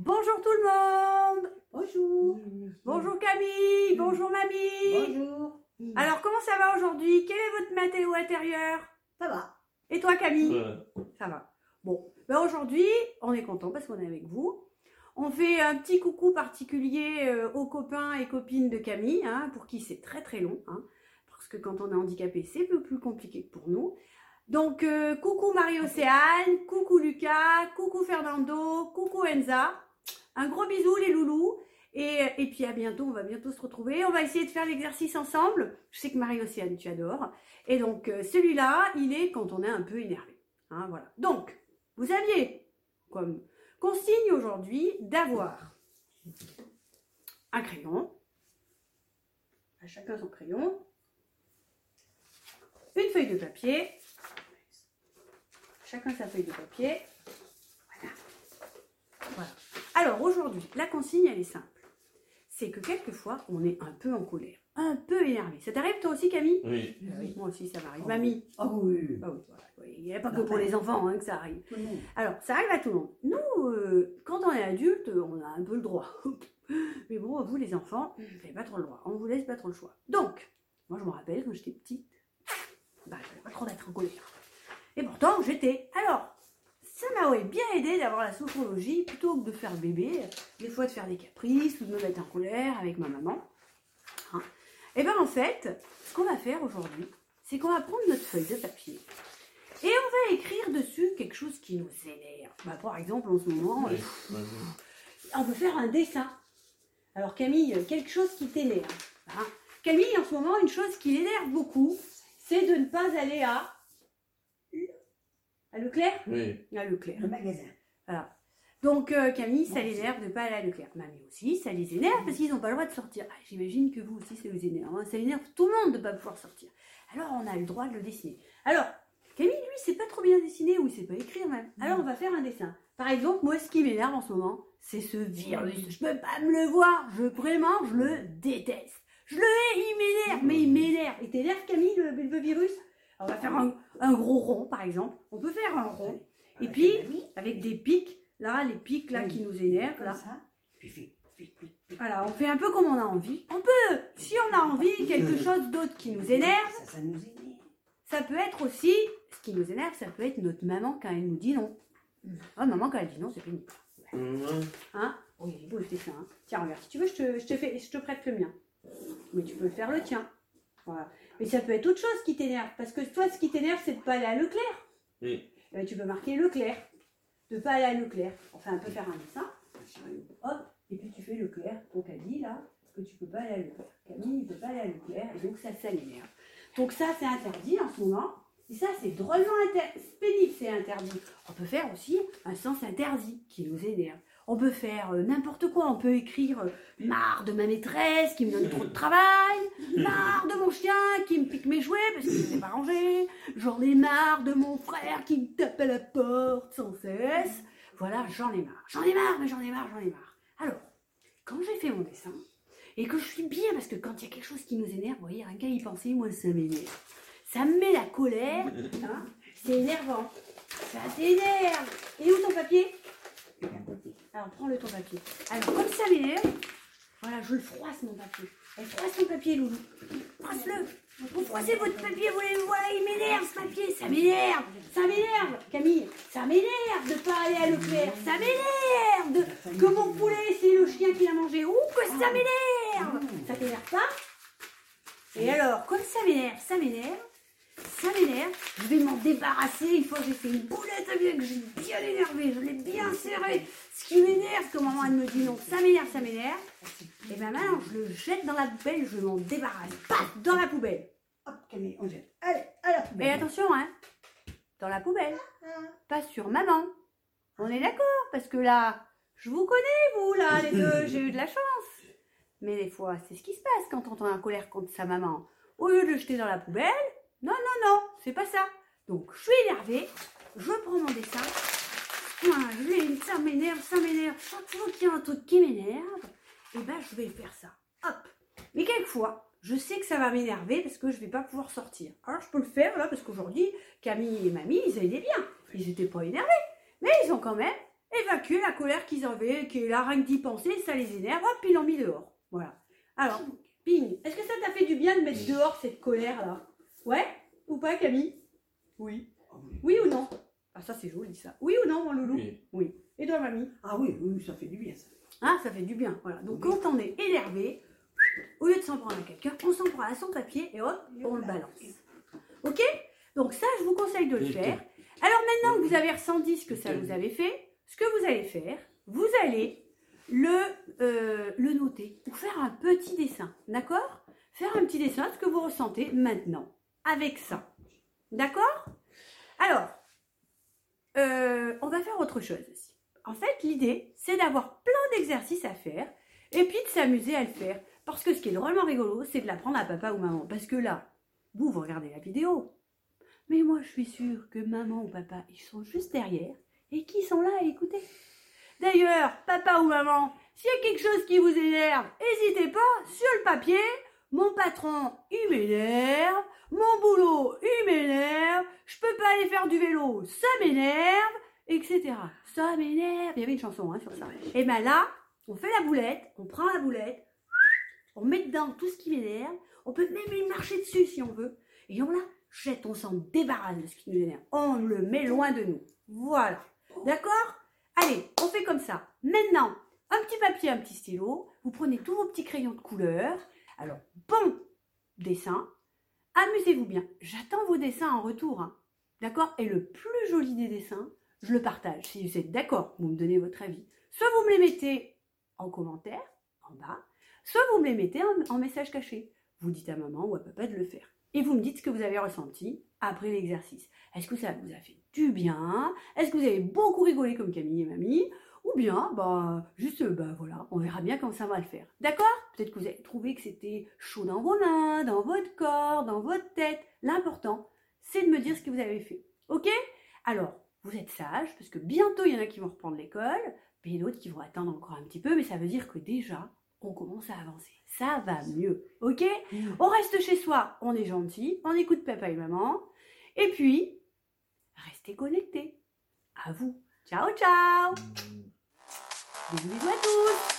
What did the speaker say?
Bonjour tout le monde Bonjour. Bonjour Camille Bonjour mamie Bonjour. Alors comment ça va aujourd'hui? Quelle est votre météo intérieure? Ça va Et toi Camille? Ouais. Ça va. Bon, ben aujourd'hui, on est content parce qu'on est avec vous. On fait un petit coucou particulier euh, aux copains et copines de Camille, hein, pour qui c'est très très long, hein, parce que quand on est handicapé, c'est un peu plus compliqué que pour nous. Donc, euh, coucou Marie-Océane, coucou Lucas, coucou Fernando, coucou Enza. Un gros bisou les loulous. Et, et puis à bientôt, on va bientôt se retrouver. On va essayer de faire l'exercice ensemble. Je sais que Marie-Océane, tu adores. Et donc, euh, celui-là, il est quand on est un peu énervé. Hein, voilà. Donc, vous aviez comme consigne aujourd'hui d'avoir un crayon, à chacun son crayon, une feuille de papier, chacun sa feuille de papier. Voilà. Voilà. Alors aujourd'hui, la consigne, elle est simple. C'est que quelquefois, on est un peu en colère, un peu énervé. Ça t'arrive toi aussi, Camille? Oui. Oui, moi aussi, ça m'arrive. Mamie? Ah oui. ah oui, Il n'y a pas que pour les enfants hein, que ça arrive. Alors, ça arrive à tout le monde. Nous, euh, quand on est adulte, on a un peu le droit. Mais bon, vous, les enfants, vous n'avez pas trop le droit. On vous laisse pas trop le choix. Donc, moi, je me rappelle, quand j'étais petite, bah, j'avais pas trop d'être en colère. Et pourtant, j'étais. Alors, ça m'a ouais, bien aidé d'avoir la sophrologie plutôt que de faire bébé, des fois de faire des caprices ou de me mettre en colère avec ma maman. Hein. Et bien, en fait, ce qu'on va faire aujourd'hui, c'est qu'on va prendre notre feuille de papier et on va écrire dessus quelque chose qui nous énerve. Bah, par exemple, en ce moment, euh, on peut faire un dessin. Alors Camille, quelque chose qui t'énerve. hein. Camille, en ce moment, une chose qui l'énerve beaucoup, c'est de ne pas aller à... À Leclerc Oui. À Leclerc. Le magasin. Voilà. Donc euh, Camille, ça l'énerve de ne pas aller à Leclerc. Mamie aussi, ça les énerve parce qu'ils n'ont pas le droit de sortir. Ah, J'imagine que vous aussi, ça vous énerve. hein. Ça énerve tout le monde de ne pas pouvoir sortir. Alors on a le droit de le dessiner. Alors, Camille, lui, sait pas trop bien dessiner ou il sait pas écrire même. Alors on va faire un dessin. Par exemple, moi, ce qui m'énerve en ce moment, c'est ce virus. Je peux pas me le voir. Je vraiment, je le déteste. Je le hais, il m'énerve, mais il m'énerve. Et t'énerve, Camille, le, le virus? On va faire un, un gros rond, par exemple. On peut faire un rond. Et puis, avec des pics, là, les pics là Oui. qui nous énervent, Comme là. ça. Voilà, on fait un peu comme on a envie. On peut, si on a envie, quelque chose d'autre qui nous énerve, Ça, ça nous énerve. ça peut être aussi, ce qui nous énerve, ça peut être notre maman quand elle nous dit non. Ah, maman, quand elle dit non, c'est pénible. Hein? Oh, il est beau dessin. hein. Tiens, regarde, si tu veux, je te, je, te fais, je te prête le mien. Mais tu peux faire le tien. Voilà. Mais ça peut être autre chose qui t'énerve. Parce que toi, ce qui t'énerve, c'est de pas aller à Leclerc. Eh ben, tu peux marquer Leclerc. De pas aller à Leclerc. Enfin, on peut faire un dessin. Hop, et puis tu fais Leclerc. Donc elle dit là que tu peux pas aller à Leclerc. Camille ne peut pas aller à Leclerc. Et donc ça, ça l'énerve. Donc ça, c'est interdit en ce moment. Et ça, c'est drôlement pénible, c'est interdit. On peut faire aussi un sens interdit qui nous énerve. On peut faire euh, n'importe quoi. On peut écrire euh, marre de ma maîtresse qui me donne trop de travail, marre de mon chien qui me pique mes jouets parce qu'il ne s'est pas rangé, j'en ai marre de mon frère qui me tape à la porte sans cesse. Voilà, j'en ai marre. J'en ai marre, mais j'en ai marre, j'en ai marre. Alors, quand j'ai fait mon dessin, et que je suis bien, parce que quand il y a quelque chose qui nous énerve, vous voyez, rien qu'à y penser, moi, ça m'énerve. Ça me met la colère, hein, c'est énervant. Ça t'énerve. Et où ton papier? Et à côté. alors, prends-le ton papier. Alors, comme ça m'énerve, voilà, je le froisse mon papier. Elle froisse ton papier, Loulou. Froisse-le. Vous froissez votre papier, vous voyez, voilà, il m'énerve ce papier, ça m'énerve. Ça m'énerve, Camille. Ça m'énerve de pas aller à Leclerc. Ça m'énerve de... que mon poulet, c'est le chien qui l'a mangé. Ouh, que ça m'énerve. Ça t'énerve pas? Et alors, comme ça m'énerve, ça m'énerve, ça m'énerve, je vais m'en débarrasser. Une fois que j'ai fait une boulette bien, que j'ai bien énervé, je l'ai bien serré. Ce qui m'énerve, que maman elle me dit non, ça m'énerve, ça m'énerve. Et bien maintenant, je le jette dans la poubelle, je m'en débarrasse. Paf, dans la poubelle. Hop, Camille, on jette. Allez, à la poubelle. Et attention, hein, dans la poubelle, pas sur maman. On est d'accord, parce que là, je vous connais, vous, là, les deux, j'ai eu de la chance. Mais des fois, c'est ce qui se passe quand on est en colère contre sa maman. Au lieu de le jeter dans la poubelle, non, non, non, c'est pas ça. Donc, je suis énervée, je prends mon dessin, je ça m'énerve, ça m'énerve. Chaque fois qu'il y a un truc qui m'énerve, et ben, je vais faire ça. Hop. Mais quelquefois, je sais que ça va m'énerver parce que je vais pas pouvoir sortir. Alors, je peux le faire là, parce qu'aujourd'hui, Camille et Mamie, ils étaient bien. Ils étaient pas énervés. Mais ils ont quand même évacuer la colère qu'ils avaient, qui est là, rien que d'y penser, ça les énerve, hop, ils l'ont mis dehors. Voilà. Alors, Ping, est-ce que ça t'a fait du bien de mettre dehors cette colère-là Ouais Ou pas, Camille? Oui. Ah oui. Oui ou non? Ah, ça, c'est joli, ça. Oui ou non, mon loulou? Oui. Et toi, mamie? Ah oui, oui, ça fait du bien ça. Hein, ça fait du bien. Voilà. Donc, Oui. quand on est énervé, au lieu de s'en prendre à quelqu'un, on s'en prend à son papier et hop, on le balance. Ok? Donc, ça, je vous conseille de le faire. Alors, maintenant que vous avez ressenti ce que ça vous avait fait, ce que vous allez faire, vous allez le, euh, le noter ou faire un petit dessin. D'accord? Faire un petit dessin de ce que vous ressentez maintenant avec ça. D'accord? Alors, euh, on va faire autre chose aussi. En fait, l'idée, c'est d'avoir plein d'exercices à faire et puis de s'amuser à le faire. Parce que ce qui est drôlement rigolo, c'est de l'apprendre à papa ou maman. Parce que là, vous, vous regardez la vidéo. Mais moi, je suis sûre que maman ou papa, ils sont juste derrière et qui sont là à écouter. D'ailleurs, papa ou maman, s'il y a quelque chose qui vous énerve, n'hésitez pas, sur le papier, mon patron, il m'énerve, mon boulot, il m'énerve, je peux pas aller faire du vélo, ça m'énerve, etc. Ça m'énerve. Il y avait une chanson hein, sur ça. Et ben là, on fait la boulette, on prend la boulette, on met dedans tout ce qui m'énerve, on peut même marcher dessus si on veut, et on la jette, on s'en débarrasse de ce qui nous énerve. On le met loin de nous. Voilà. D'accord? Allez, on fait comme ça. Maintenant, un petit papier, un petit stylo, vous prenez tous vos petits crayons de couleur. Alors, bon dessin, amusez-vous bien. J'attends vos dessins en retour. hein. D'accord? Et le plus joli des dessins, je le partage. Si vous êtes d'accord, vous me donnez votre avis. Soit vous me les mettez en commentaire, en bas, soit vous me les mettez en, en message caché. Vous dites à maman ou à papa de le faire. Et vous me dites ce que vous avez ressenti après l'exercice. Est-ce que ça vous a fait du bien? Est-ce que vous avez beaucoup rigolé comme Camille et Mamie? Ou bien, bah, juste, bah voilà, on verra bien comment ça va le faire. D'accord? Peut-être que vous avez trouvé que c'était chaud dans vos mains, dans votre corps, dans votre tête. L'important, c'est de me dire ce que vous avez fait. Ok? Alors, vous êtes sage, parce que bientôt, il y en a qui vont reprendre l'école, puis d'autres qui vont attendre encore un petit peu, mais ça veut dire que déjà, on commence à avancer. Ça va mieux. Ok? On reste chez soi, on est gentil, on écoute papa et maman. Et puis, restez connectés. À vous. Ciao, ciao Bisous, bisous à tous